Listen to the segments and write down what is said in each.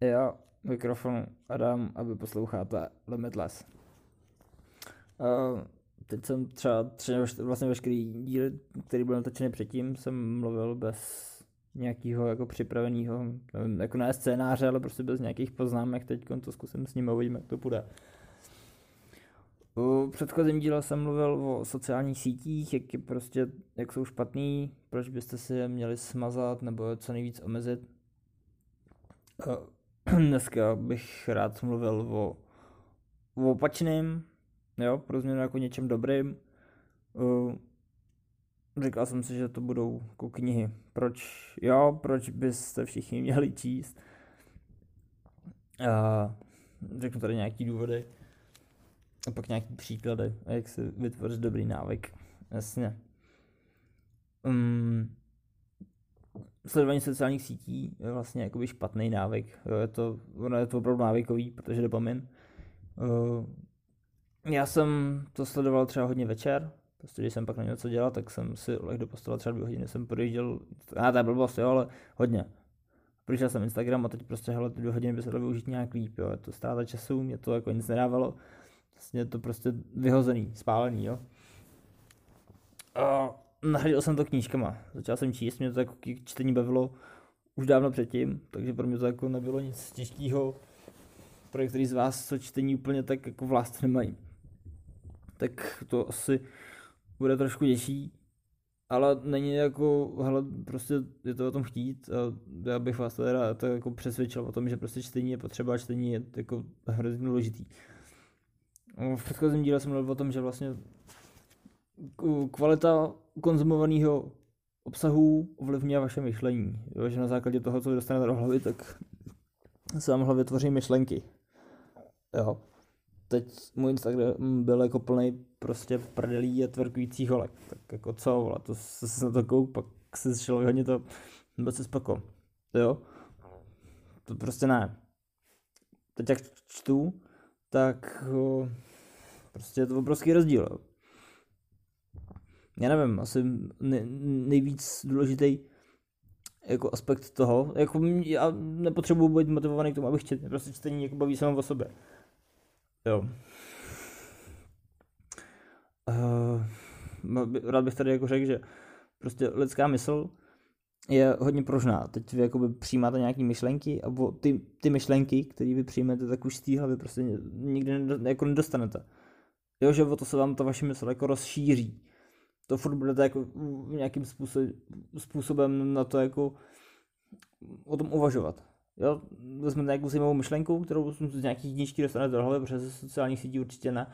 Jo, mikrofon Adam a vy posloucháte Limitless. Uh, teď jsem třeba, třeba vlastně veškerý díl, který byl natočený předtím, jsem mluvil bez nějakého jako připraveného, nevím, jako ne scénáře, ale prostě bez nějakých poznámek, teď to zkusím s ním a uvidím, jak to půjde. U předchozím díle jsem mluvil o sociálních sítích, jak, je prostě, jak jsou špatný, proč byste si je měli smazat nebo co nejvíc omezit. Dneska bych rád mluvil o, o opačným, jo, pro změnu jako něčem dobrým. Říkal jsem si, že to budou jako knihy. Proč, jo, proč byste všichni měli číst. A řeknu tady nějaký důvody. A pak nějaký příklady, jak si vytvořit dobrý návyk. Jasně. Um, sledování sociálních sítí je vlastně jakoby špatný návyk. Jo, je to, ono je to opravdu návykový, protože dopamin. Uh, já jsem to sledoval třeba hodně večer, prostě když jsem pak na něco dělal, tak jsem si leh do postele třeba dvě hodiny, jsem projížděl, a to je blbost, jo, ale hodně. Projížděl jsem Instagram a teď prostě hele, ty dvě hodiny by se dalo využít nějak líp, jo, je to ztráta času, mě to jako nic nedávalo, vlastně je to prostě vyhozený, spálený, jo. A nahradil jsem to knížkama, začal jsem číst, mě to jako čtení bavilo už dávno předtím, takže pro mě to jako nebylo nic těžkého, pro některý z vás co čtení úplně tak jako vlast nemají. Tak to asi bude trošku těžší, ale není jako, hele, prostě je to o tom chtít a já bych vás teda to jako přesvědčil o tom, že prostě čtení je potřeba a čtení je jako hrozně důležitý. V předchozím díle jsem mluvil o tom, že vlastně kvalita konzumovaného obsahu ovlivňuje vaše myšlení. Jo, že na základě toho, co dostanete do hlavy, tak se vám hlavě tvoří myšlenky. Jo. Teď můj Instagram byl jako plný prostě prdelí a tvrkující holek. Tak jako co, vole, to se na to kouk, pak se člověk hodně to, nebo se spako. Jo? To prostě ne. Teď jak čtu, tak o, prostě je to obrovský rozdíl. Já nevím, asi ne, nejvíc důležitý jako aspekt toho, jako já nepotřebuji být motivovaný k tomu, abych četl, prostě čtení jako baví samo o sobě. Jo. Uh, rád bych tady jako řekl, že prostě lidská mysl je hodně pružná. Teď vy jakoby přijímáte nějaké myšlenky a ty, ty myšlenky, které vy přijmete, tak už z té hlavy prostě nikdy jako nedostanete. Jo, že o to se vám ta vaše mysl jako rozšíří. To furt budete jako nějakým způsob, způsobem na to jako o tom uvažovat. Jo, vezmete nějakou zajímavou myšlenku, kterou z nějakých knížky dostanete do hlavy, protože ze sociálních sítí určitě ne.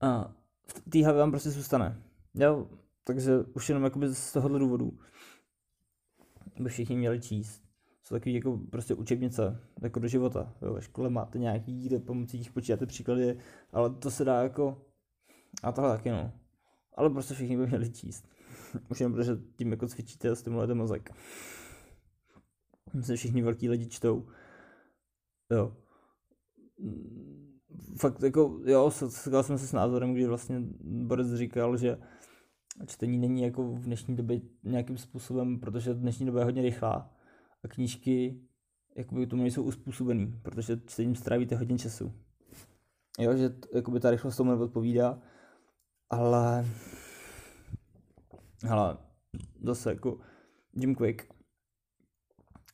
A v té hlavě vám prostě zůstane. Jo, takže už jenom jakoby z tohohle důvodu by všichni měli číst. Jsou takový jako prostě učebnice, jako do života. Jo, ve škole máte nějaký, kde pomocí těch počítáte příklady, ale to se dá jako, a tohle taky no. Ale prostě všichni by měli číst. Už jenom protože tím jako cvičíte a stimulujete mozek. Myslím, všichni velký lidi čtou. Jo. Fakt jako, jo, setkal jsem se s názorem, kdy vlastně Boris říkal, že čtení není jako v dnešní době nějakým způsobem, protože dnešní doba je hodně rychlá a knížky jakoby tomu nejsou uspůsobený, protože čtením strávíte hodně času. Jo, že jakoby ta rychlost tomu neodpovídá, ale ale zase jako Jim Quick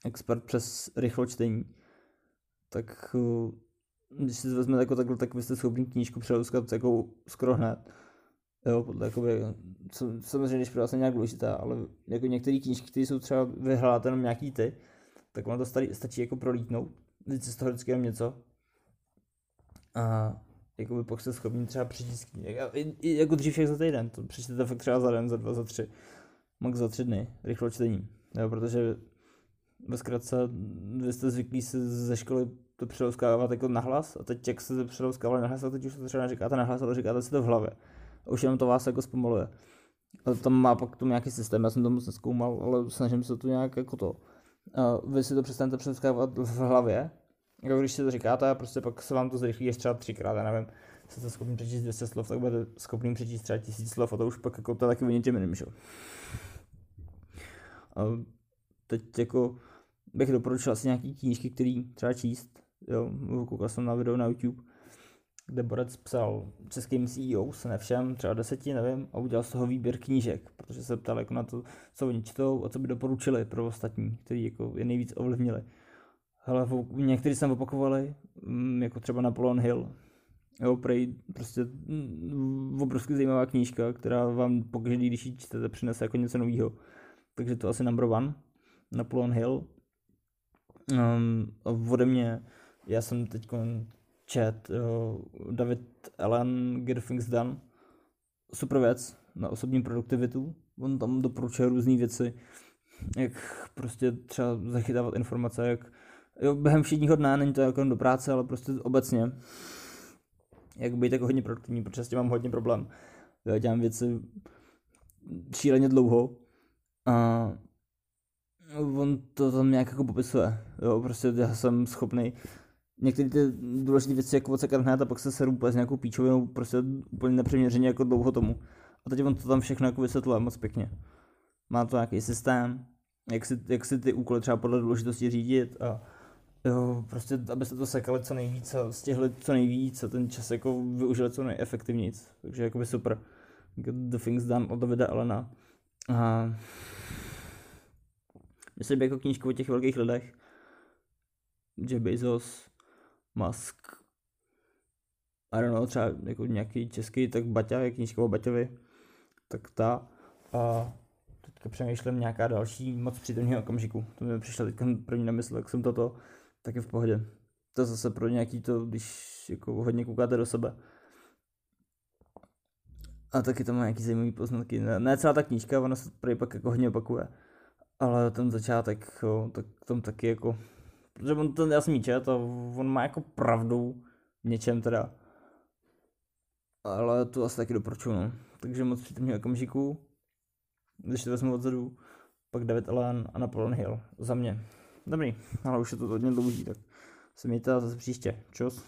expert přes rychločtení, tak eh, když si vezmete jako takhle, tak byste schopni knížku přelouskat jako skoro hned. Jo, podle jakoby, co, samozřejmě, když pro vás je nějak důležitá, ale jako některé knížky, které jsou třeba vyhledáte jenom nějaký ty, tak vám to stačí, stačí jako prolítnout, si z toho vždycky jenom něco a by pak jste schopni třeba přečíst jako dřív však za týden, to přečtete fakt třeba za den, za dva, za tři, max za tři dny, rychlo čtení, jo, protože ve zkratce, vy jste zvyklí se ze školy to přelouskávat jako nahlas a teď jak se to přelouskávali nahlas, a teď už to třeba neříkáte nahlas, ale říkáte si to v hlavě. A už jenom to vás jako zpomaluje. A tam má pak tomu nějaký systém, já jsem to moc neskoumal, ale snažím se to nějak jako to. A vy si to přestanete přelouskávat v hlavě, jako když si to říkáte a prostě pak se vám to zrychlí ještě třeba třikrát, já nevím, jste schopni přečíst 200 slov, tak budete schopni přečíst třeba 1000 slov a to už pak jako to taky o něčem jiným? A teď jako bych doporučil asi nějaký knížky, který třeba číst. Jo, koukal jsem na video na YouTube, kde Borec psal českým CEO, se nevšem, třeba deseti, nevím, a udělal z toho výběr knížek, protože se ptal jako na to, co oni čtou a co by doporučili pro ostatní, kteří jako je nejvíc ovlivnili. Hele, někteří jsem opakovali, mm, jako třeba Napoleon Hill, Jo, prej, prostě mm, obrovsky zajímavá knížka, která vám pokaždý, když ji čtete, přinese jako něco nového. Takže to asi number one, Napoleon Hill. Um, ode mě, já jsem teď čet uh, David Allen Get Things Done. Super věc na osobní produktivitu. On tam doporučuje různé věci, jak prostě třeba zachytávat informace, jak jo, během všedního dne, není to jako do práce, ale prostě obecně jak být jako hodně produktivní, protože s tím mám hodně problém. Já dělám věci šíleně dlouho a on to tam nějak jako popisuje. Jo, prostě já jsem schopný některé ty důležité věci jako odsekat hned a pak se seru úplně s nějakou píčovinou, prostě úplně nepřiměřeně jako dlouho tomu. A teď on to tam všechno jako vysvětluje moc pěkně. Má to nějaký systém, jak si, jak si ty úkoly třeba podle důležitosti řídit a Jo, prostě, abyste to sekali co nejvíc a stihli co nejvíc a ten čas jako využili co nejefektivnějc. Takže jakoby super. Get the things done od Davida Elena. A myslím, jako knížku o těch velkých lidech. Jeff Bezos, Musk, I don't know, třeba jako nějaký český, tak Baťa, je knížka o Baťovi, tak ta. A teďka přemýšlím nějaká další moc přítomního okamžiku. To mi přišlo teď první na mysl, jak jsem toto tak je v pohodě. To je zase pro nějaký to, když jako hodně koukáte do sebe. A taky to má nějaký zajímavý poznatky. Ne, ne celá ta knížka, ona se prý pak jako hodně opakuje. Ale ten začátek, jo, tak tam taky jako... Protože on ten, já jsem čet a on má jako pravdu v něčem teda. Ale to asi taky doporučuju, no. Takže moc přítomně okamžiku, když to vezmu odzadu, pak David Allen a Napoleon Hill. Za mě. Dobrý, ale už je to hodně dlouhý, tak se mějte zase příště. Čus.